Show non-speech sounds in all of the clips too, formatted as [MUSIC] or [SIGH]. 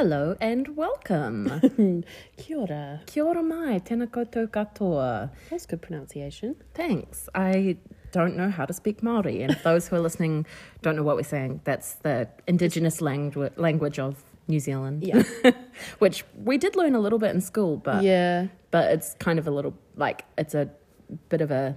Hello and welcome. [LAUGHS] Kia ora. Kia ora mai, tēnā koutou katoa. That's good pronunciation. Thanks. I don't know how to speak Maori, and those who are listening don't know what we're saying. That's the indigenous language language of New Zealand. Yeah. [LAUGHS] which we did learn a little bit in school, but yeah. but it's kind of a little like it's a bit of a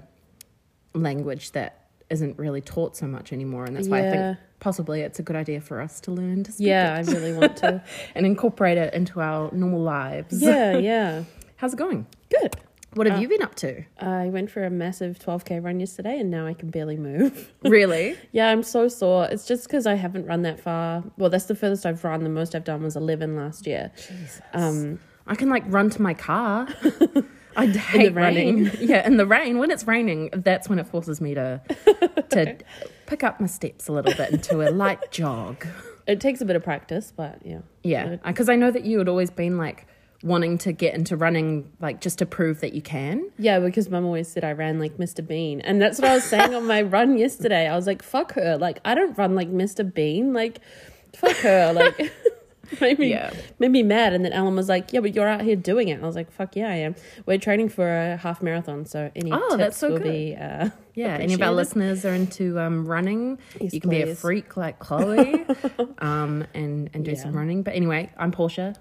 language that isn't really taught so much anymore, and that's why I think possibly it's a good idea for us to learn to speak Yeah, it I really want to. [LAUGHS] and incorporate it into our normal lives. yeah, yeah. [LAUGHS] How's it going? Good. What have Uh, you been up to? I went for a massive 12k run yesterday and now I can barely move. [LAUGHS] Really? yeah, I'm so sore. It's just because I haven't run that far. Well, that's the furthest I've run. The most I've done was 11 last year. Jesus. Um, I can like run to my car. I hate running. [LAUGHS] Yeah, in the rain. When it's raining, that's when it forces me to [LAUGHS] to pick up my steps a little bit into a light jog. it takes a bit of practice, but yeah. Yeah, because I know that you had always been like wanting to get into running, like just to prove that you can. Yeah, because mum always said I ran like Mr. Bean. And that's what I was saying on my [LAUGHS] run yesterday. I was like, fuck her. Like, I don't run like Mr. Bean. Like, fuck her. Like, [LAUGHS] made me, Yeah. made me mad. And then Alan was like, yeah, but you're out here doing it. I was like, fuck yeah, I am. We're training for a half marathon. So any Oh, tips that's so will good. be, uh, [LAUGHS] Yeah, any of our listeners are into um, running. Yes, you can be a freak like [LAUGHS] Chloe um, and, and do Yeah. some running. But anyway, I'm Porsha.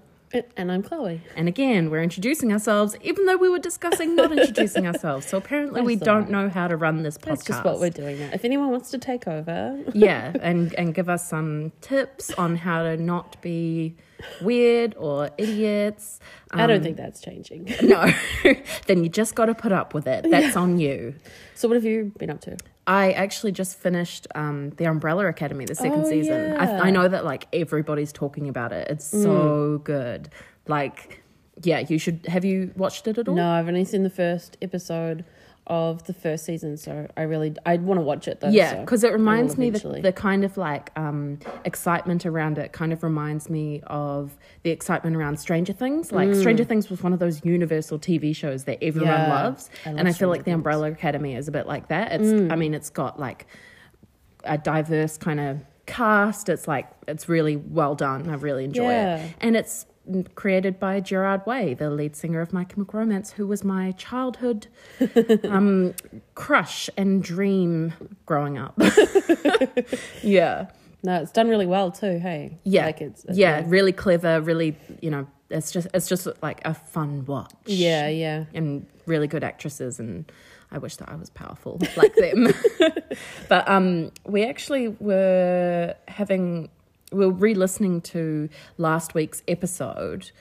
And I'm Chloe. And again, we're introducing ourselves, even though we were discussing not [LAUGHS] introducing ourselves. So apparently, we don't alright. know how to run this podcast. That's just what we're doing now. If anyone wants to take over, [LAUGHS] yeah, and and give us some tips on how to not be weird or idiots. I don't Um, think that's changing. no. [LAUGHS] then you just got to put up with it. That's on you. So what have you been up to? I actually just finished um, the Umbrella Academy, the second Oh, season. yeah. Mm. I, I know that like everybody's talking about it. It's so good. Like, yeah, you should. Have you watched it at all? No, I've only seen the first episode of the first season, so I really I want to watch it though. Yeah, so because it reminds me the, the kind of like um, excitement around it kind of reminds me of the excitement around Stranger Things. Like Stranger Things was one of those universal TV shows that everyone Mm. Yeah, loves, I love and I feel Stranger like the Things. Mm. Umbrella Academy is a bit like that. It's I mean it's got like a diverse kind of cast. It's like it's really well done. I really enjoy Yeah. it, and it's created by Gerard Way, the lead singer of My Chemical Romance, who was my childhood [LAUGHS] um, crush and dream growing up. [LAUGHS] yeah, No, it's done really well too. Hey, yeah, like it's, it's yeah, really clever. Really, you know, it's just it's just like a fun watch. yeah, yeah. and really good actresses and I wish that I was powerful like them. [LAUGHS] but um we actually were having we were re-listening to last week's episode.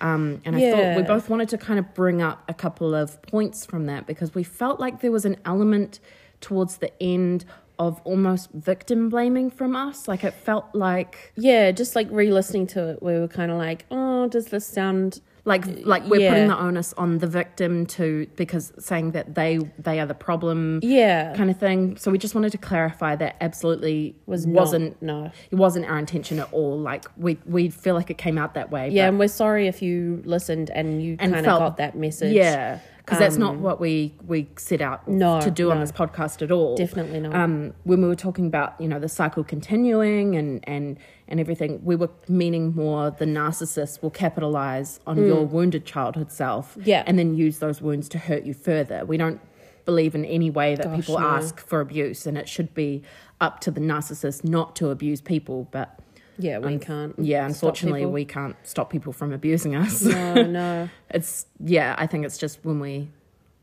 Um, and I thought we both wanted to kind of bring up a couple of points from that because we felt like there was an element towards the end of almost victim blaming from us. Like it felt like Yeah, just like re-listening to it, we were kind of like, oh, does this sound? Like like we're Yeah. putting the onus on the victim to because saying that they they are the problem Yeah, kind of thing. So we just wanted to clarify that absolutely was wasn't not, no. it wasn't our intention at all. Like we we feel like it came out that way. Yeah, and we're sorry if you listened and you kind of got that message. yeah, because that's not Um, what we we set out No, to do on this podcast at all. definitely not. Um, when we were talking about you know the cycle continuing and and and everything, we were meaning more the narcissist will capitalize on your wounded childhood self, Mm. Yeah. and then use those wounds to hurt you further. We don't believe in any way that Gosh, people no. ask for abuse, and it should be up to the narcissist not to abuse people. But yeah, we can't. yeah, unfortunately, we can't stop people from abusing us. No, [LAUGHS] no. it's yeah i think it's just when we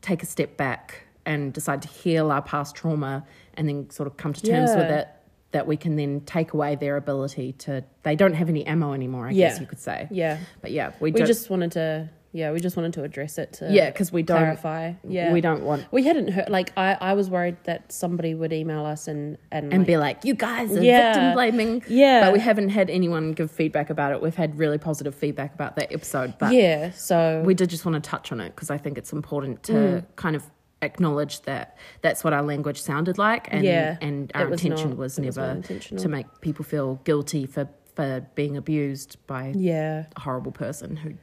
take a step back and decide to heal our past trauma and then sort of come to terms with it that we can then take away their ability to they don't have any ammo anymore i guess you could say Yeah, but yeah we, we just wanted to. Yeah, we just wanted to address it to yeah because we don't clarify. Yeah, we don't want We hadn't heard. Like I, I was worried that somebody would email us and and, and like, be like you guys are Yeah. victim blaming yeah, but we haven't had anyone give feedback about it we've had really positive feedback about that episode but yeah. So we did just want to touch on it because I think it's important to Mm. kind of acknowledge that that's what our language sounded like and Yeah, and our was intention not- was it was never to make people feel guilty for for being abused by yeah, a horrible person who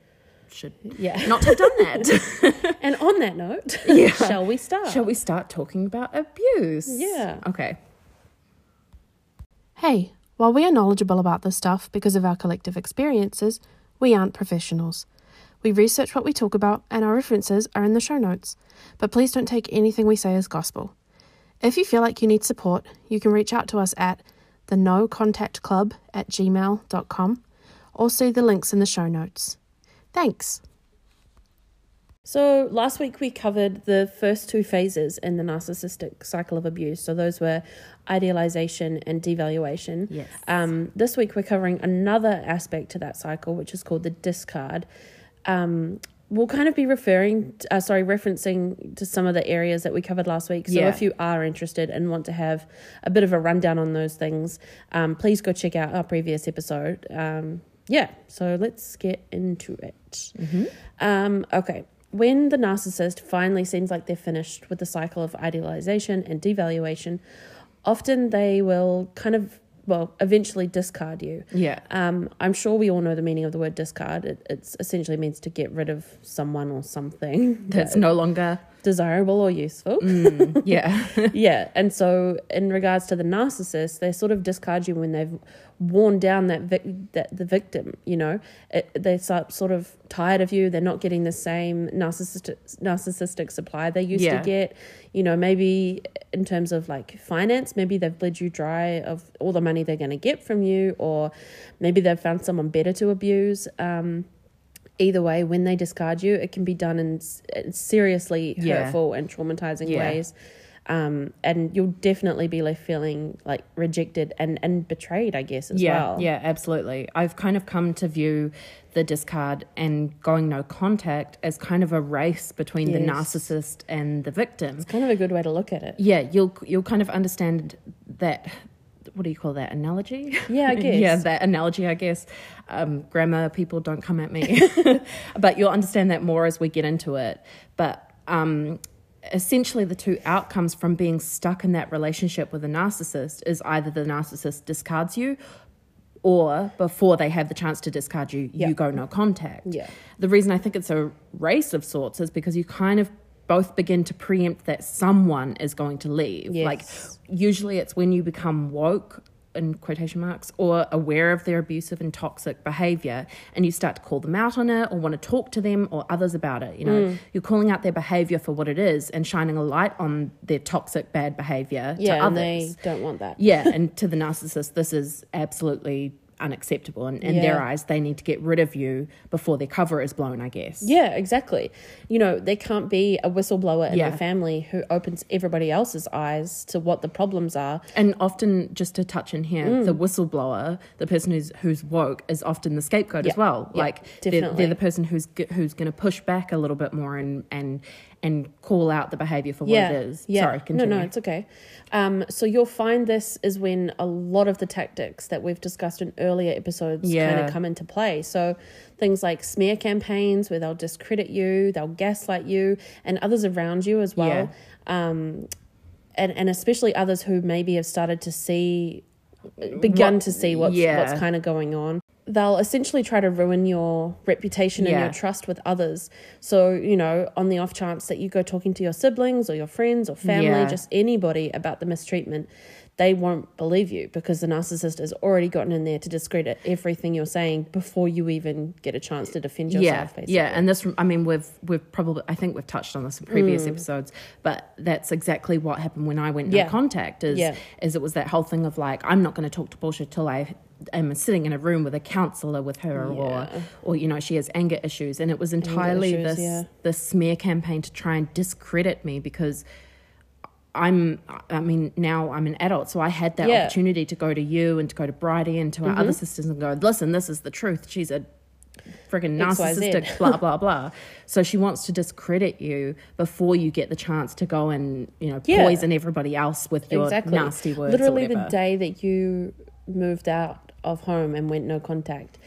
should yeah. not have done that. [LAUGHS] and on that note, Yeah. shall we start? Shall we start talking about abuse? Yeah. Okay. Hey, While we are knowledgeable about this stuff because of our collective experiences, we aren't professionals. We research what we talk about, and our references are in the show notes. But please don't take anything we say as gospel. If you feel like you need support, you can reach out to us at the no contact club at gmail.com or see the links in the show notes. Thanks. So last week we covered the first two phases in the narcissistic cycle of abuse. So those were idealization and devaluation. Yes. Um, this week we're covering another aspect to that cycle, which is called the discard. Um, we'll kind of be referring, to, uh, sorry, referencing to some of the areas that we covered last week. So Yeah. if you are interested and want to have a bit of a rundown on those things, um, please go check out our previous episode. Yeah, so let's get into it. Um, okay. When the narcissist finally seems like they're finished with the cycle of idealization and devaluation, often they will kind of, well, eventually discard you. Yeah. Um, I'm sure we all know the meaning of the word discard. It it's essentially means to get rid of someone or something That's no longer. Desirable or useful. [LAUGHS] Yeah. yeah, and so in regards to the narcissist, they sort of discard you when they've worn down that vic- that the victim. You know, it, they start sort of tired of you. They're not getting the same narcissistic narcissistic supply they used Yeah. to get. You know, maybe in terms of like finance, maybe they've bled you dry of all the money they're going to get from you, or maybe they've found someone better to abuse. Um, either way, when they discard you, it can be done in in seriously Yeah. hurtful and traumatizing Yeah. ways. Um, and you'll definitely be left feeling like rejected and, and betrayed, I guess, as yeah, well. yeah, absolutely. I've kind of come to view the discard and going no contact as kind of a race between the narcissist and the victim. It's kind of a good way to look at it. Yeah, you'll you'll kind of understand that. What do you call that analogy? Yeah, I [LAUGHS] guess. yeah, that analogy. I guess um, grammar people don't come at me, [LAUGHS] but you'll understand that more as we get into it. But um, essentially, the two outcomes from being stuck in that relationship with a narcissist is either the narcissist discards you, or before they have the chance to discard you, Yeah. you go no contact. Yeah. The reason I think it's a race of sorts is because you kind of both begin to preempt that someone is going to leave. Yes. Like usually it's when you become woke in quotation marks or aware of their abusive and toxic behavior and you start to call them out on it or want to talk to them or others about it you know Mm. you're calling out their behavior for what it is and shining a light on their toxic bad behavior to Yeah, others and they don't want that. yeah, and to the narcissist, this is absolutely unacceptable. And in their eyes, they need to get rid of you before their cover is blown, I guess. Yeah, exactly. You know, there can't be a whistleblower in Yeah. the family who opens everybody else's eyes to what the problems are. And often, just to touch in here, Mm. the whistleblower, the person who's who's woke, is often the scapegoat as well. Yeah, like they're, they're the person who's who's going to push back a little bit more and and and call out the behavior for yeah, what it is. Yeah. Sorry, continue. No, no, it's okay. Um, so you'll find this is when a lot of the tactics that we've discussed in earlier episodes kind of come into play. So things like smear campaigns where they'll discredit you, they'll gaslight you, and others around you as well. Um, and and especially others who maybe have started to see, begun What- to see what's yeah. what's kind of going on. They'll essentially try to ruin your reputation and Yeah. your trust with others. So, you know, on the off chance that you go talking to your siblings or your friends or family, Yeah. just anybody about the mistreatment, they won't believe you because the narcissist has already gotten in there to discredit everything you're saying before you even get a chance to defend yourself. yeah, basically. yeah, and this, I mean, we've we've probably, I think we've touched on this in previous Mm. episodes, but that's exactly what happened when I went Yeah. contact. Is Yeah. is it was that whole thing of like, I'm not going to talk to Porsha till I am sitting in a room with a counselor with her, or Yeah. or you know she has anger issues, and it was entirely issues, this yeah. this smear campaign to try and discredit me because. I'm, I mean, now I'm an adult, so I had that Yeah. opportunity to go to you and to go to Bridie and to our Mm-hmm. other sisters and go, listen, this is the truth. She's a XYZ. narcissistic, blah blah blah. So she wants to discredit you before you get the chance to go and you know Yeah. poison everybody else with your exactly. nasty words. Literally or the day that you moved out of home and went no contact.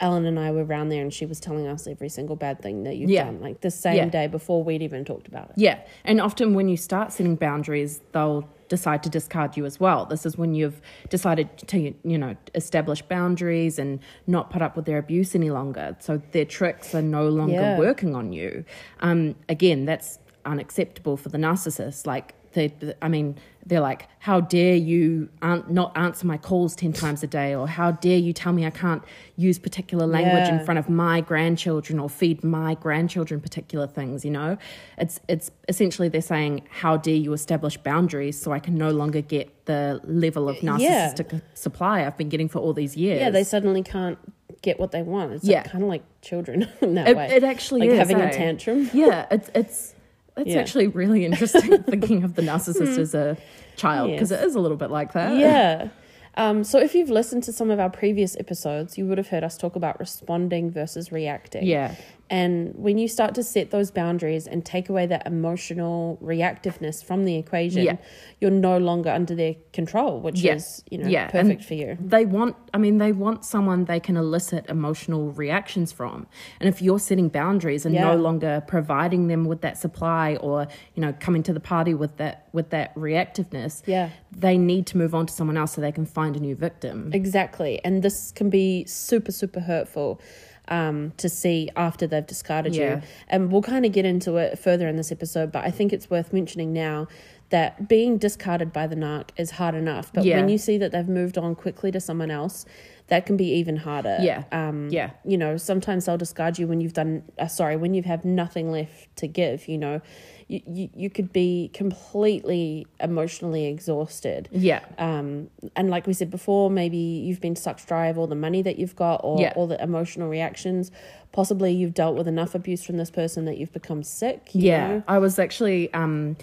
Ellen and I were around there, and she was telling us every single bad thing that you've Yeah. done, like the same Yeah. day before we'd even talked about it. Yeah, and often when you start setting boundaries, they'll decide to discard you as well. This is when you've decided to you know establish boundaries and not put up with their abuse any longer. So their tricks are no longer Yeah. working on you. Um, again, that's unacceptable for the narcissist. Like they, I mean, they're like, "How dare you not answer my calls ten times a day?" or "How dare you tell me I can't use particular language Yeah. in front of my grandchildren or feed my grandchildren particular things?" You know, it's it's essentially they're saying, "How dare you establish boundaries so I can no longer get the level of Yeah. narcissistic supply I've been getting for all these years?" Yeah, they suddenly can't get what they want. It's Yeah. like, kind of like children [LAUGHS] in that It, way. it actually like is having eh? a tantrum. Yeah, it's it's it's Yeah. actually really interesting [LAUGHS] thinking of the narcissist as a child because Yes. it is a little bit like that. Yeah. Um, so if you've listened to some of our previous episodes, you would have heard us talk about responding versus reacting. Yeah. And when you start to set those boundaries and take away that emotional reactiveness from the equation, Yeah. you're no longer under their control, which Yeah. is, you know, Yeah, perfect and for you. They want, I mean, they want someone they can elicit emotional reactions from. And if you're setting boundaries and no longer providing them with that supply or, you know, coming to the party with that with that reactiveness, Yeah. they need to move on to someone else so they can find a new victim. Exactly. And this can be super, super hurtful um, to see after they've discarded Yeah. you. And we'll kind of get into it further in this episode, but I think it's worth mentioning now that being discarded by the narc is hard enough. But Yeah. when you see that they've moved on quickly to someone else, that can be even harder. Yeah. Um, Yeah. You know, sometimes they'll discard you when you've done, uh, sorry, when you have nothing left to give, you know. You, you, you could be completely emotionally exhausted Yeah. um, and like we said before, maybe you've been sucked dry of all the money that you've got or Yeah. all the emotional reactions. Possibly you've dealt with enough abuse from this person that you've become sick. you Yeah, know? I was actually um,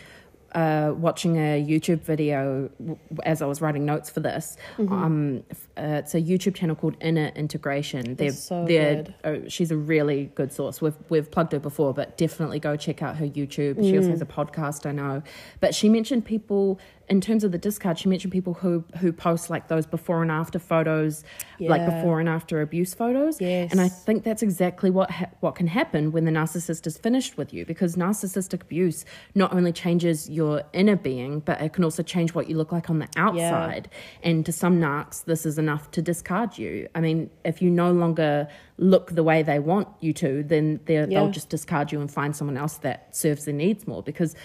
uh, watching a YouTube video w- as I was writing notes for this. Mm-hmm. Um, uh, it's a YouTube channel called Inner Integration. They're, so they're, good. oh, she's a really good source. We've we've plugged her before, but definitely go check out her YouTube. She Mm. also has a podcast, I know. But she mentioned people in terms of the discard. She mentioned people who who post like those before and after photos, like before and after abuse photos. Yes. And I think that's exactly what ha- what can happen when the narcissist is finished with you because narcissistic abuse not only changes your inner being but it can also change what you look like on the outside and to some narcs this is enough to discard you i mean if you no longer look the way they want you to then Yeah. they'll just discard you and find someone else that serves their needs more because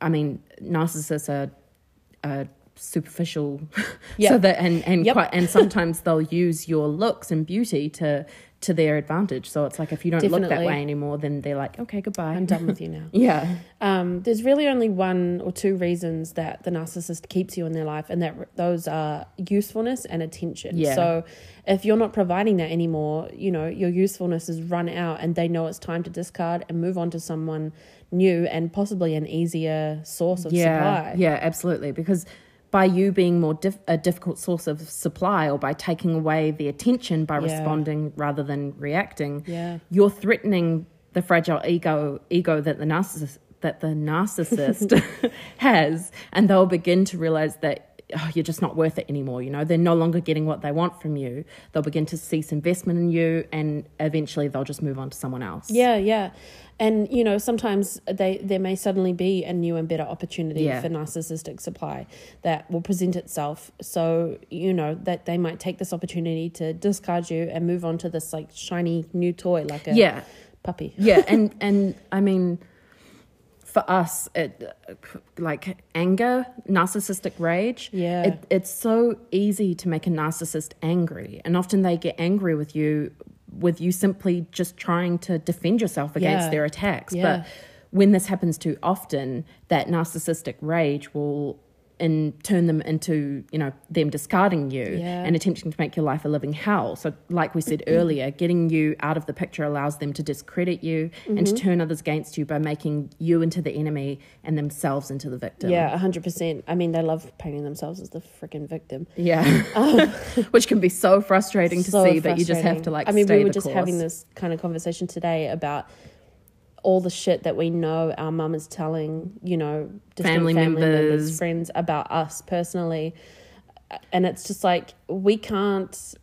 i mean narcissists are, are superficial [LAUGHS] Yeah. so that and and Yep. quite and sometimes they'll use your looks and beauty to to their advantage so it's like if you don't look that way anymore then they're like okay goodbye I'm done with you now. [LAUGHS] yeah Um, there's really only one or two reasons that the narcissist keeps you in their life, and that those are usefulness and attention. Yeah. So, if you're not providing that anymore, you know your usefulness is run out, and they know it's time to discard and move on to someone new and possibly an easier source of yeah supply. yeah absolutely because by you being more dif- a difficult source of supply or by taking away the attention by Yeah. responding rather than reacting Yeah. you're threatening the fragile ego ego that the narcissist that the narcissist [LAUGHS] [LAUGHS] has and they'll begin to realize that oh, you're just not worth it anymore you know they're no longer getting what they want from you they'll begin to cease investment in you and eventually they'll just move on to someone else Yeah, yeah. And you know, sometimes they there may suddenly be a new and better opportunity Yeah. for narcissistic supply that will present itself. So, you know, that they might take this opportunity to discard you and move on to this like shiny new toy like a yeah puppy. yeah [LAUGHS] and and i mean for us it like anger narcissistic rage Yeah. it, it's so easy to make a narcissist angry and often they get angry with you with you simply just trying to defend yourself against Yeah. their attacks Yeah. but when this happens too often that narcissistic rage will and turn them into you know them discarding you Yeah. and attempting to make your life a living hell so like we said earlier getting you out of the picture allows them to discredit you and Mm-hmm. to turn others against you by making you into the enemy and themselves into the victim Yeah, hundred percent. I mean, they love painting themselves as the freaking victim. yeah [LAUGHS] which can be so frustrating to So see but you just have to like I mean, we were just course. having this kind of conversation today about all the shit that we know our mum is telling, you know, Family family, members. members. friends about us personally, and it's just like we can't.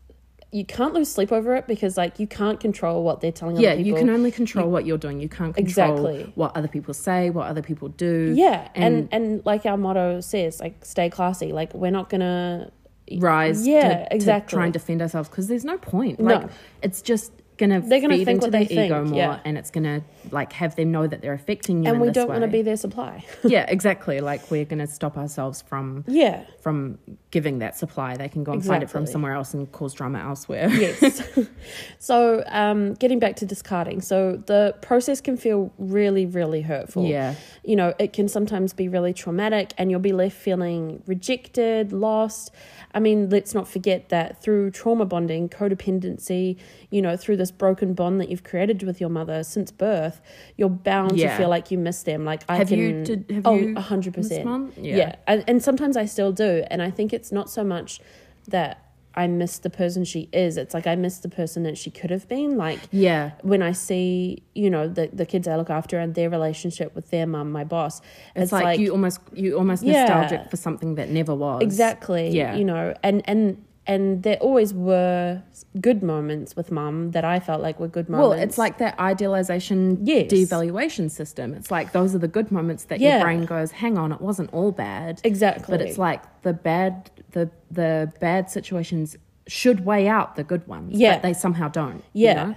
You can't lose sleep over it because, like, you can't control what they're telling yeah other people. you can only control what you're doing you can't control Exactly. what other people say what other people do Yeah, and, and, and like our motto says, like, stay classy. Like, we're not gonna rise Yeah, to, to exactly. try and defend ourselves because there's no point No. like it's just gonna They're gonna feed think into what their they ego think, more, yeah. and it's gonna like have them know that they're affecting you. and we don't want to be their supply. [LAUGHS] yeah, exactly. Like we're gonna stop ourselves from yeah. from giving that supply. They can go and find it from somewhere else and cause drama elsewhere. [LAUGHS] yes. [LAUGHS] so, um, getting back to discarding. So, the process can feel really, really hurtful. Yeah. You know, it can sometimes be really traumatic, and you'll be left feeling rejected, lost. I mean, let's not forget that through trauma bonding, codependency, you know, through this broken bond that you've created with your mother since birth, you're bound Yeah. to feel like you miss them. Like, I Have can. you- did- have oh, a hundred percent. Yeah. yeah. And, and sometimes I still do. And I think it's not so much that I miss the person she is. It's like I miss the person that she could have been. Like Yeah. when I see, you know, the the kids I look after and their relationship with their mum, my boss. It's, like, you almost you almost Yeah. nostalgic for something that never was. exactly, Yeah. you know, and and and there always were good moments with mum that I felt like were good moments. Well, it's like that idealization Yes. devaluation system. It's like those are the good moments that Yeah. your brain goes, "Hang on, it wasn't all bad." exactly, But it's like the bad the the bad situations should weigh out the good ones. Yeah. But they somehow don't. you Yeah. know?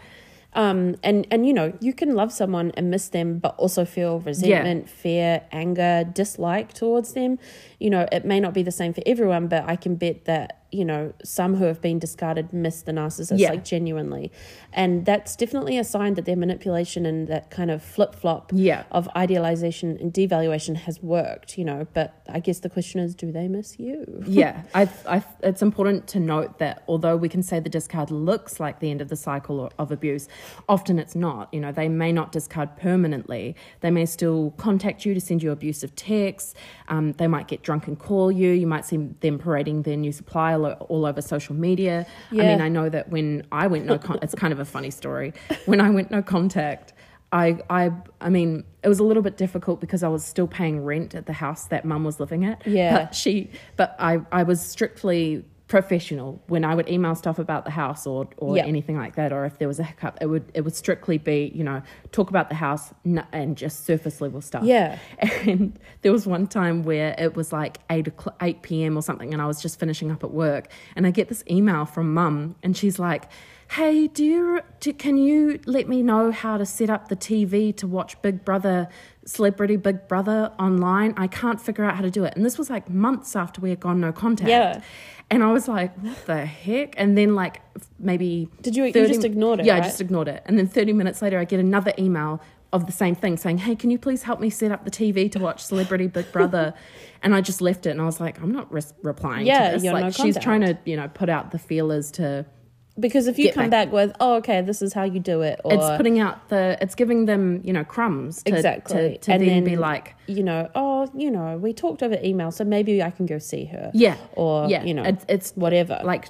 Um, and and you know you can love someone and miss them, but also feel resentment, fear, anger, dislike towards them. You know it may not be the same for everyone, but I can bet that you know some who have been discarded miss the narcissist Yeah. like genuinely, and that's definitely a sign that their manipulation and that kind of flip flop Yeah. of idealization and devaluation has worked. You know, but I guess the question is, do they miss you? [LAUGHS] yeah, I, I, it's important to note that although we can say the discard looks like the end of the cycle of abuse, often it's not. You know, they may not discard permanently. They may still contact you to send you abusive texts. Um, they might get drunk and call you. You might see them parading their new supply all, all over social media. I mean, I know that when I went no, con- it's kind of a funny story. When I went no contact. I, I, I mean, it was a little bit difficult because I was still paying rent at the house that mum was living at. Yeah. But she, but I, I was strictly professional when I would email stuff about the house or, or Yeah. anything like that, or if there was a hiccup, it would, it would strictly be, you know, talk about the house and just surface level stuff. Yeah. [LAUGHS] And there was one time where it was like 8, o'clock, 8 p.m. or something, and I was just finishing up at work, and I get this email from mum, and she's like, Hey, do you do, can you let me know how to set up the TV to watch Big Brother, Celebrity Big Brother online? I can't figure out how to do it. And this was like months after we had gone no contact. Yeah. And I was like, what the heck? And then like maybe Did you- you just ignored it, Yeah, I just ignored it. And then 30 minutes later, I get another email of the same thing saying, Hey, can you please help me set up the TV to watch Celebrity Big Brother? [LAUGHS] and I just left it and I was like, I'm not res- replying Yeah, to this. you're like, no she's contact. trying to, you know, put out the feelers to. Because if you come back- back. with, oh, okay, this is how you do it, or it's putting out the, it's giving them, you know, crumbs to, exactly, to, to and then, then be like, you know, oh, you know, we talked over email, so maybe I can go see her, yeah, or yeah, you know, it's, it's whatever. like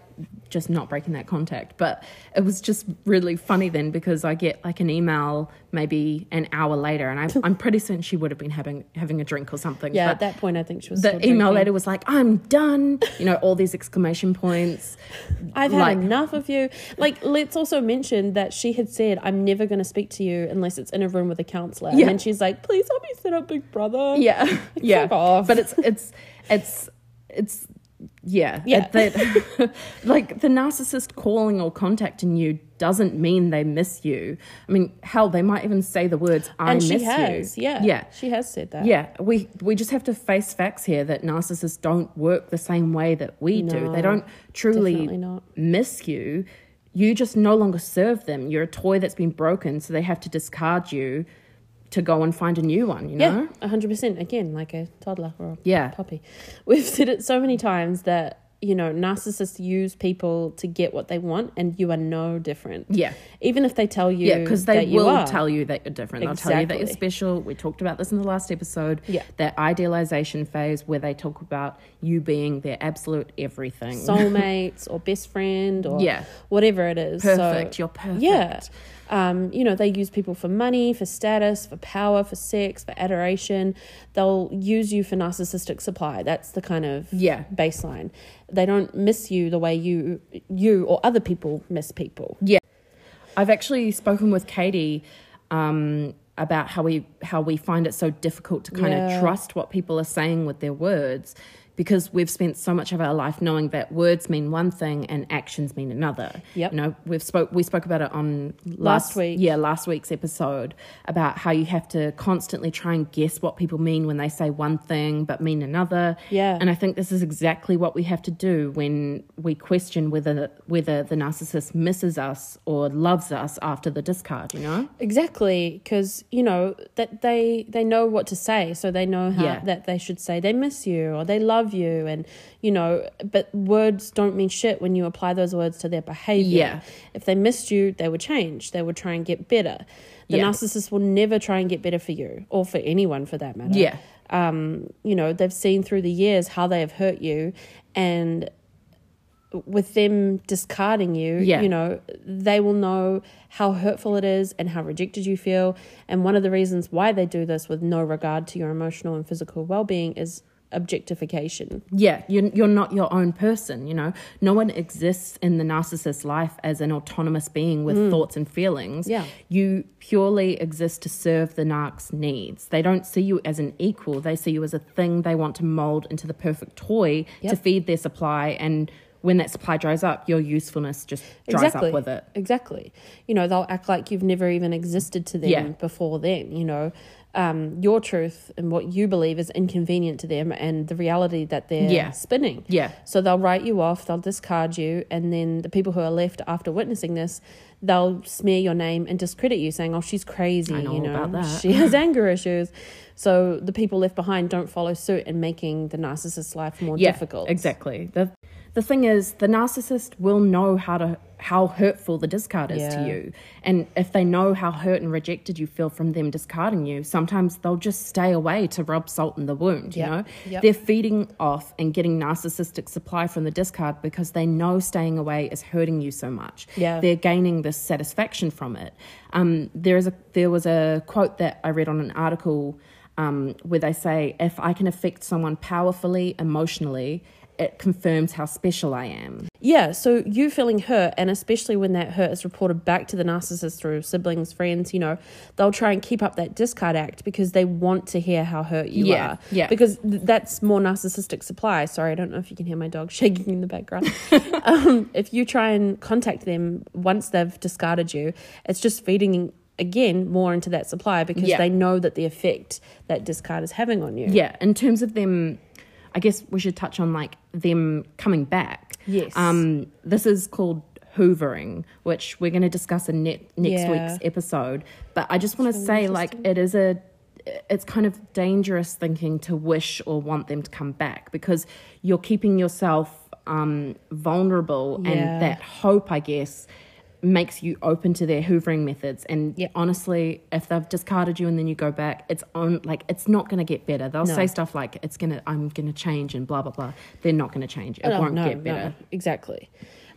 just not breaking that contact. But it was just really funny then because I get like an email maybe an hour later, and I'm, [LAUGHS] I'm pretty certain she would have been having having a drink or something. yeah, but at that point, I think she was. the email drinking. later was like, "I'm done," you know, all these exclamation points. [LAUGHS] I've had enough of you. Like, let's also mention that she had said, "I'm never going to speak to you unless it's in a room with a counselor." Yeah. And then she's like, "Please help me set up Big Brother." Yeah, [LAUGHS] yeah. But it's it's it's it's yeah. Yeah. Uh, that, [LAUGHS] like the narcissist calling or contacting you doesn't mean they miss you. I mean, hell, they might even say the words "I and miss has, you." yeah, yeah. she has said that. Yeah, we we just have to face facts here that narcissists don't work the same way that we do. They don't truly not. miss you. You just no longer serve them. You're a toy that's been broken, so they have to discard you to go and find a new one. You know? Yeah, hundred percent. Again, like a toddler or a Yeah. puppy. [LAUGHS] We've said it so many times that you know narcissists use people to get what they want, and you are no different. Yeah. Even if they tell you, Yeah, because they will tell you that you're different. They'll tell you that you're special. We talked about this in the last episode. Yeah. That idealization phase where they talk about you being their absolute everything. soulmates [LAUGHS] or best friend or Yeah. whatever it is. Perfect. So, You're perfect. Yeah. Um, you know, they use people for money, for status, for power, for sex, for adoration. They'll use you for narcissistic supply. That's the kind of Yeah. baseline. They don't miss you the way you you or other people miss people. Yeah. I've actually spoken with Katie um, about how we how we find it so difficult to kind Yeah. of trust what people are saying with their words because we've spent so much of our life knowing that words mean one thing and actions mean another. Yep. You know, we've spoke we spoke about it on Last week. Yeah, last week's episode about how you have to constantly try and guess what people mean when they say one thing but mean another. Yeah. And I think this is exactly what we have to do when we question whether whether the narcissist misses us or loves us after the discard, you know? Exactly, because you know that they they know what to say, so they know how Yeah. that they should say they miss you or they love you, and you know, but words don't mean shit when you apply those words to their behavior. Yeah. If they missed you, they would change. They would try and get better. The Yeah. narcissist will never try and get better for you or for anyone for that matter. Yeah. Um, you know, they've seen through the years how they have hurt you, and with them discarding you, Yeah. you know, they will know how hurtful it is and how rejected you feel. And one of the reasons why they do this with no regard to your emotional and physical well being is objectification. Yeah, you're, you're not your own person, you know. No one exists in the narcissist's life as an autonomous being with thoughts and feelings. Mm. Yeah. You purely exist to serve the narc's needs. They don't see you as an equal, they see you as a thing they want to mold into the perfect toy to feed their supply. And when that supply dries up, your usefulness just dries exactly. up with it. Exactly. You know, they'll act like you've never even existed to them Yeah. before then, you know. Um, your truth and what you believe is inconvenient to them and the reality that they're Yeah. spinning. Yeah. So they'll write you off, they'll discard you, and then the people who are left after witnessing this, they'll smear your name and discredit you, saying, "Oh, she's crazy." I know you know, about that. she has anger issues. So the people left behind don't follow suit in making the narcissist's life more yeah, difficult. Exactly. The the thing is the narcissist will know how to how hurtful the discard is Yeah. to you. And if they know how hurt and rejected you feel from them discarding you, sometimes they'll just stay away to rub salt in the wound, you Yep. know? Yep. They're feeding off and getting narcissistic supply from the discard because they know staying away is hurting you so much. Yeah. They're gaining this satisfaction from it. Um, there is a there was a quote that I read on an article um, where they say, "If I can affect someone powerfully, emotionally, it confirms how special I am." Yeah, so you feeling hurt, and especially when that hurt is reported back to the narcissist through siblings, friends, you know, they'll try and keep up that discard act because they want to hear how hurt you Yeah, are. yeah. Because th- that's more narcissistic supply. Sorry, I don't know if you can hear my dog [LAUGHS] shaking in the background. [LAUGHS] um, if you try and contact them once they've discarded you, it's just feeding again more into that supply because Yeah. they know that the effect that discard is having on you. Yeah, in terms of them, I guess we should touch on like them coming back. Yes. Um, this is called hoovering, which we're going to discuss in net, next Yeah. week's episode. But I just want to really say, like, it is a, it's kind of dangerous thinking to wish or want them to come back because you're keeping yourself um, vulnerable, Yeah. and that hope, I guess. Makes you open to their hoovering methods, and Yep. honestly, if they've discarded you and then you go back, it's on like it's not going to get better. They'll No. say stuff like it's gonna, I'm gonna change and blah blah blah. They're not going to change. It Oh, won't no, get better. Exactly.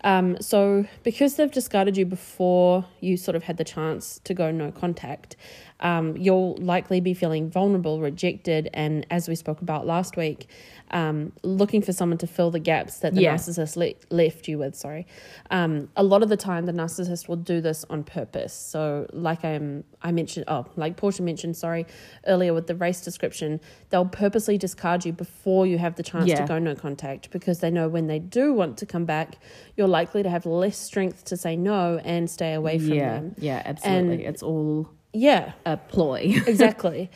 Um, so because they've discarded you before you sort of had the chance to go no contact, um, you'll likely be feeling vulnerable, rejected, and as we spoke about last week, um, looking for someone to fill the gaps that the Yeah. narcissist le- left you with. Sorry. Um, a lot of the time, the narcissist will do this on purpose. So, like I'm, I mentioned, oh, like Porsha mentioned, sorry, earlier with the race description, they'll purposely discard you before you have the chance Yeah. to go no contact because they know when they do want to come back, you're likely to have less strength to say no and stay away from yeah, them. yeah, absolutely. And- it's all Yeah, a ploy. [LAUGHS] exactly.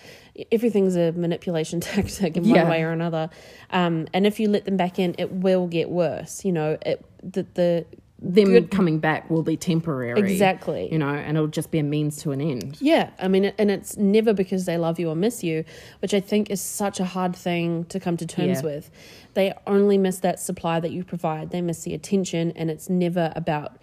Everything's a manipulation [LAUGHS] tactic in Yeah. one way or another. Um, and if you let them back in, it will get worse. You know, it the the Them good- coming back will be temporary. exactly. You know, and it'll just be a means to an end. Yeah, I mean, and it's never because they love you or miss you, which I think is such a hard thing to come to terms Yeah. with. They only miss that supply that you provide. They miss the attention, and it's never about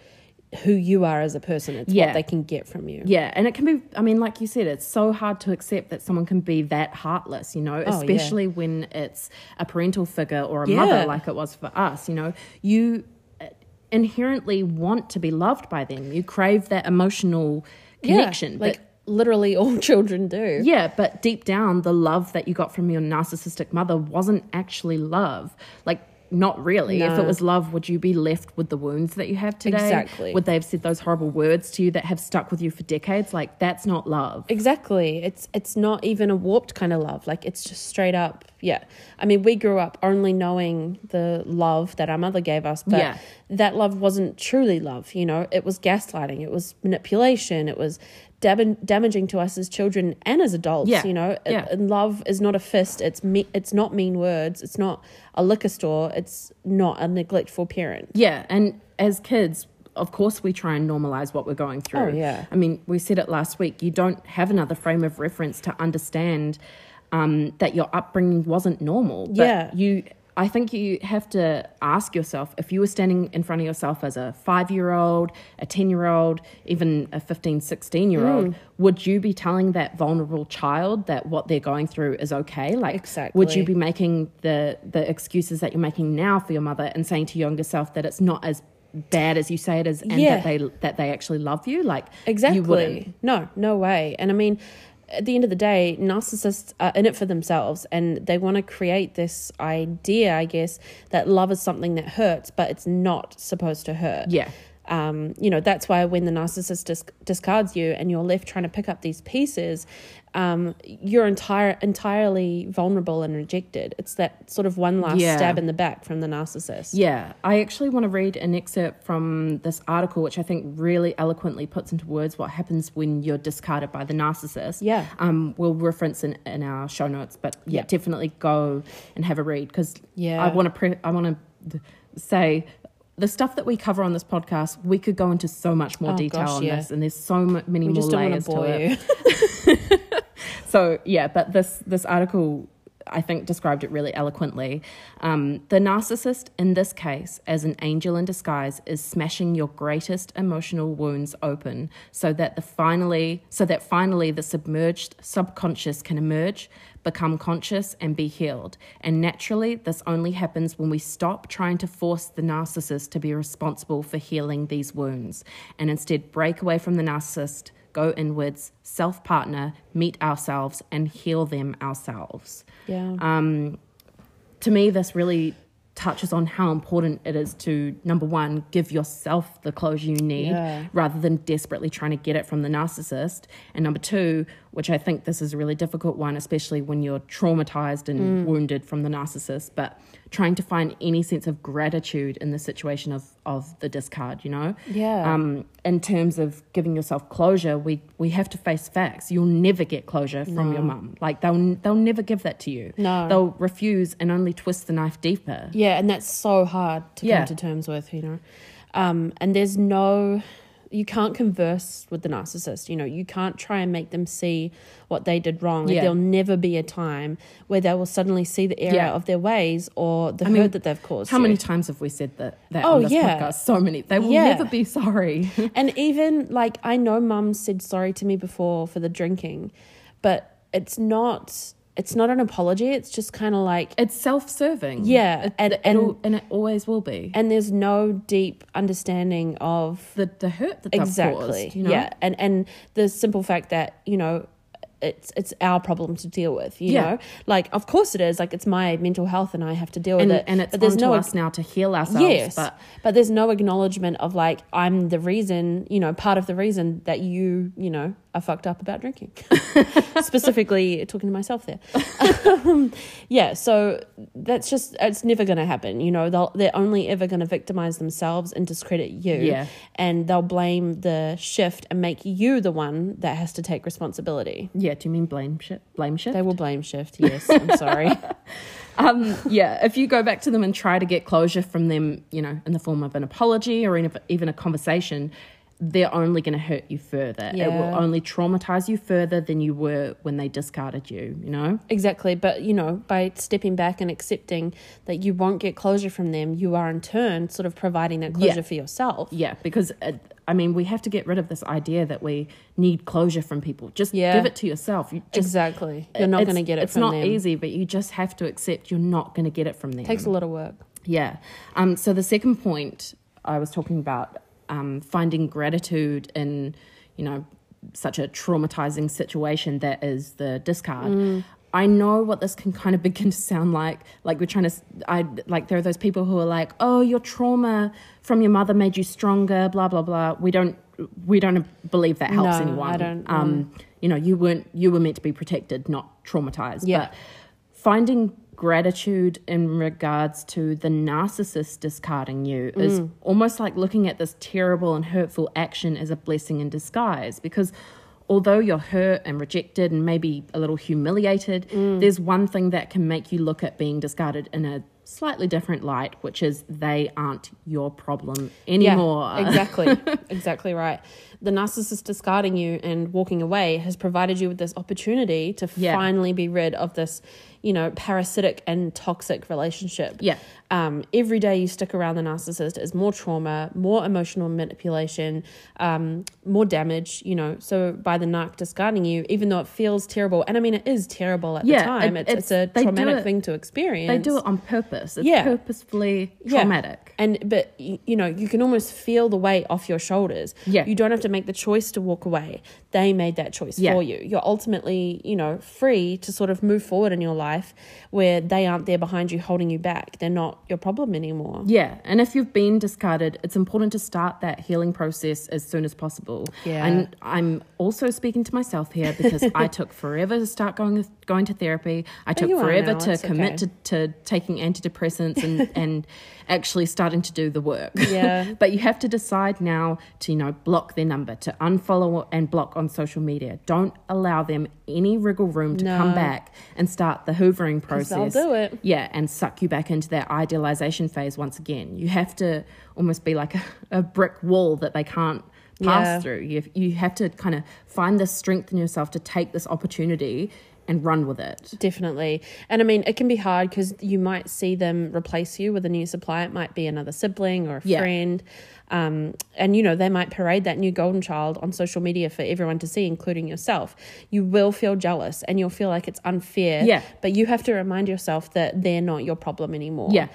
who you are as a person. It's Yeah. what they can get from you. Yeah, and it can be. I mean, like you said, it's so hard to accept that someone can be that heartless. You know, Oh, yeah. especially when it's a parental figure or a Yeah. mother, like it was for us. You know, you uh, inherently want to be loved by them. You crave that emotional connection, Yeah, but like literally all [LAUGHS] children do. Yeah, but deep down, the love that you got from your narcissistic mother wasn't actually love. Like, not really. If it was love, would you be left with the wounds that you have today? Exactly. Would they have said those horrible words to you that have stuck with you for decades? Like that's not love. Exactly. It's it's not even a warped kind of love. Like it's just straight up. Yeah. I mean, we grew up only knowing the love that our mother gave us, but Yeah. that love wasn't truly love. You know, it was gaslighting. It was manipulation. It was dam- damaging to us as children and as adults. Yeah. You know, Yeah. and love is not a fist. It's me- It's not mean words. It's not a liquor store. It's not a neglectful parent. Yeah, and as kids, of course, we try and normalize what we're going through. Oh, yeah. I mean, we said it last week. You don't have another frame of reference to understand um, that your upbringing wasn't normal. But Yeah. you. I think you have to ask yourself if you were standing in front of yourself as a five year old, a 10 year old, even a 15, 16 year Mm. old, would you be telling that vulnerable child that what they're going through is okay? Like, exactly. would you be making the, the excuses that you're making now for your mother and saying to your younger self that it's not as bad as you say it is and Yeah. that they that they actually love you like Exactly. No, no way. And I mean, at the end of the day, narcissists are in it for themselves and they want to create this idea, I guess, that love is something that hurts, but it's not supposed to hurt. yeah Um, you know, that's why when the narcissist dis- discards you and you're left trying to pick up these pieces, um, you're entire entirely vulnerable and rejected. It's that sort of one last Yeah. stab in the back from the narcissist. yeah i actually want to read an excerpt from this article which i think really eloquently puts into words what happens when you're discarded by the narcissist Yeah. um we'll reference in, in our show notes but yeah, Yeah. definitely go and have a read because Yeah. i want to pre- i want to say the stuff that we cover on this podcast, we could go into so much more Oh, detail gosh, on yeah. this, and there's so many We more layers to it. you. [LAUGHS] So yeah, but this this article I think described it really eloquently. Um, the narcissist in this case, as an angel in disguise, is smashing your greatest emotional wounds open, so that the finally so that finally the submerged subconscious can emerge, become conscious, and be healed. And naturally, this only happens when we stop trying to force the narcissist to be responsible for healing these wounds, and instead break away from the narcissist go inwards, self partner, meet ourselves, and heal them ourselves. yeah. Um, to me, this really touches on how important it is to number one, give yourself the closure you need Yeah. rather than desperately trying to get it from the narcissist. And number two, which I think this is a really difficult one, especially when you're traumatized and wounded from the narcissist, but trying to find any sense of gratitude in the situation of, of the discard, you know? Yeah. Um, in terms of giving yourself closure, we, we have to face facts. You'll never get closure from your mum. Like they'll they'll never give that to you. No. They'll refuse and only twist the knife deeper. Yeah, and that's so hard to Yeah. come to terms with, you know. Um, and there's no, you can't converse with the narcissist, you know, you can't try and make them see what they did wrong. Yeah. There'll never be a time where they will suddenly see the error Yeah. of their ways or the I hurt mean, that they've caused. How you. many times have we said that that Oh, on this yeah. podcast? So many. They will Yeah. never be sorry. [LAUGHS] And even like I know mum said sorry to me before for the drinking, but it's not it's not an apology. It's just kind of like it's self-serving. Yeah, It- and- it'll- and it always will be. and there's no deep understanding of the the hurt that exactly caused. You know? yeah and and the simple fact that you know it's it's our problem to deal with you Yeah. know like of course it is like it's my mental health and i have to deal And, with it and it's but there's on no to us now to heal ourselves. yes But but there's no acknowledgement of like i'm the reason you know part of the reason that you you know are fucked up about drinking [LAUGHS] specifically talking to myself there um, yeah so that's just it's never going to happen you know they'll, they're only ever going to victimize themselves and discredit you Yeah. and they'll blame the shift and make you the one that has to take responsibility yeah, do you mean blame shift? Blame shift? they will blame shift yes i'm sorry [LAUGHS] um, yeah, if you go back to them and try to get closure from them, you know, in the form of an apology or even a conversation, they're only going to hurt you further. It will only traumatize you further than you were when they discarded you. You know. Exactly, but you know, by stepping back and accepting that you won't get closure from them, you are in turn sort of providing that closure Yeah. for yourself. Yeah, because uh, I mean, we have to get rid of this idea that we need closure from people. Just Yeah. give it to yourself. You just exactly, you're not going to get it It's not them. easy, but you just have to accept you're not going to get it from them. It takes a lot of work. Yeah. Um, so the second point I was talking about um, finding gratitude in, you know, such a traumatizing situation that is the discard. I know what this can kind of [LAUGHS] begin to sound like. Like we're trying to, I like there are those people who are like, "Oh, your trauma from your mother made you stronger." Blah blah blah. We don't, we don't believe that helps No, anyone. I don't, Um, you know, you weren't, you were meant to be protected, not traumatized. Yeah. But finding gratitude in regards to the narcissist discarding you is Mm. almost like looking at this terrible and hurtful action as a blessing in disguise because although you're hurt and rejected and maybe a little humiliated Mm. there's one thing that can make you look at being discarded in a slightly different light which is they aren't your problem anymore Yeah, exactly. [LAUGHS] exactly right. The narcissist discarding you and walking away has provided you with this opportunity to Yeah. finally be rid of this, you know, parasitic and toxic relationship. Yeah. Um, every day you stick around the narcissist is more trauma, more emotional manipulation, um, more damage, you know. So by the narc discarding you, even though it feels terrible, and I mean, it is terrible at Yeah, the time, it- it's, it's, a traumatic it- thing to experience. they do it on purpose it's Yeah. purposefully Yeah. traumatic And but you know, you can almost feel the weight off your shoulders. Yeah. You don't have to make the choice to walk away. They made that choice Yeah. for you. You're ultimately, you know, free to sort of move forward in your life where they aren't there behind you holding you back. They're not your problem anymore. Yeah, and if you've been discarded, it's important to start that healing process as soon as possible. Yeah. And I'm also speaking to myself here because I took forever to start going going to therapy. I took forever to it's commit okay. to, to taking antidepressants and and actually starting to do the work. [LAUGHS] Yeah. but you have to decide now to you know block their number, to unfollow and block on social media. Don't allow them any wriggle room to come back and start the hoovering process. they'll do it. Yeah, and suck you back into that idealization phase once again. You have to almost be like a, a brick wall that they can't pass Yeah. through. You you have to kind of find the strength in yourself to take this opportunity and run with it. Definitely. And I mean, it can be hard because you might see them replace you with a new supply. It might be another sibling or a Yeah. friend. Um, and, you know, they might parade that new golden child on social media for everyone to see, including yourself. You will feel jealous and you'll feel like it's unfair. Yeah. But you have to remind yourself that they're not your problem anymore. Yeah.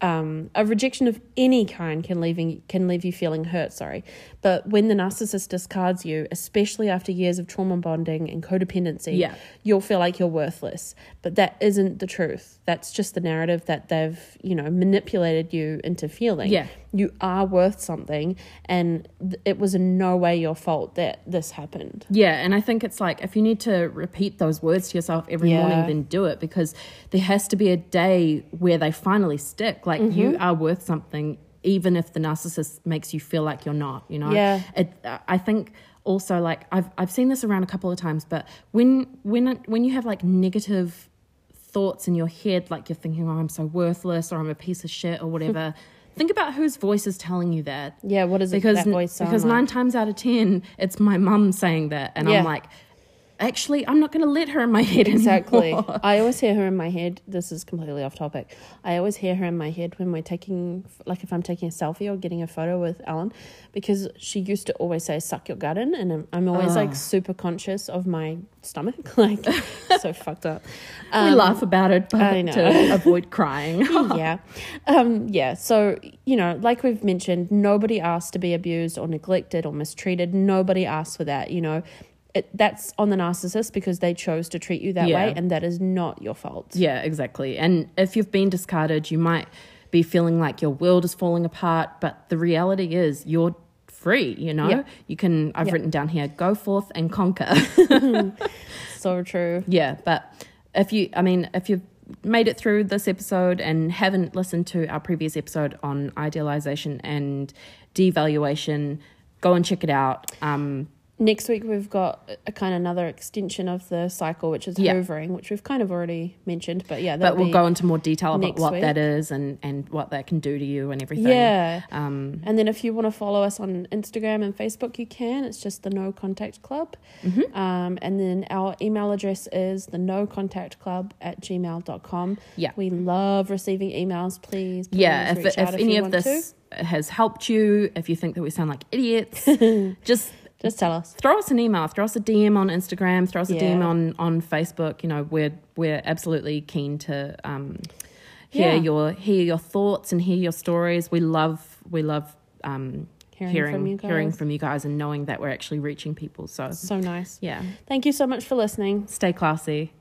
Um, a rejection of any kind can leave can leave you feeling hurt. Sorry, but when the narcissist discards you, especially after years of trauma bonding and codependency, Yeah. you'll feel like you're worthless. But that isn't the truth. That's just the narrative that they've you know manipulated you into feeling. Yeah. you are worth something, and th- it was in no way your fault that this happened. Yeah, and I think it's like if you need to repeat those words to yourself every Yeah. morning, then do it because there has to be a day where they finally stick. Like you Mm-hmm. are worth something, even if the narcissist makes you feel like you're not. You know. Yeah. It, I think also like I've I've seen this around a couple of times, but when when when you have like negative thoughts in your head, like you're thinking, "Oh, I'm so worthless," or "I'm a piece of shit," or whatever. [LAUGHS] Think about whose voice is telling you that Yeah, what is does it, because that voice because like? nine times out of ten it's my mum saying that and Yeah. i'm like actually i'm not going to let her in my head Exactly. anymore. [LAUGHS] I always hear her in my head. This is completely off topic. I always hear her in my head when we're taking, like, if I'm taking a selfie or getting a photo with Ellen, because she used to always say, suck your gut in. And I'm, I'm always like super conscious of my stomach. [LAUGHS] Like, so fucked up. [LAUGHS] we Um, laugh about it but to avoid crying yeah. Um, yeah. So, you know, like we've mentioned, nobody asked to be abused or neglected or mistreated. Nobody asked for that, you know. It, that's on the narcissist because they chose to treat you that Yeah. way, and that is not your fault. yeah exactly and if you've been discarded you might be feeling like your world is falling apart but the reality is you're free you know Yeah. you can i've Yeah. written down here go forth and conquer [LAUGHS] So true. Yeah, but if you, I mean, if you've made it through this episode and haven't listened to our previous episode on idealization and devaluation, go and check it out. Um, Next week we've got a kind of another extension of the cycle, which is Yeah. hoovering, which we've kind of already mentioned. But yeah, but we'll go into more detail about what week. that is and, and what that can do to you and everything. Yeah. Um, And then if you want to follow us on Instagram and Facebook, you can. It's just the No Contact Club. Mm-hmm. Um, and then our email address is the no contact club at gmail.com. Yeah. We love receiving emails. Please, please yeah, if, if if any of this has helped you, if you think that we sound like idiots, [LAUGHS] just to. Just tell us. throw us an email, throw us a DM on Instagram, throw us a DM on on Facebook. You know, we're we're absolutely keen to um, hear Yeah. your hear your thoughts and hear your stories. We love we love um, Hearing hearing from you hearing guys. from you guys and knowing that we're actually reaching people. So So nice. yeah, Thank you so much for listening. stay classy.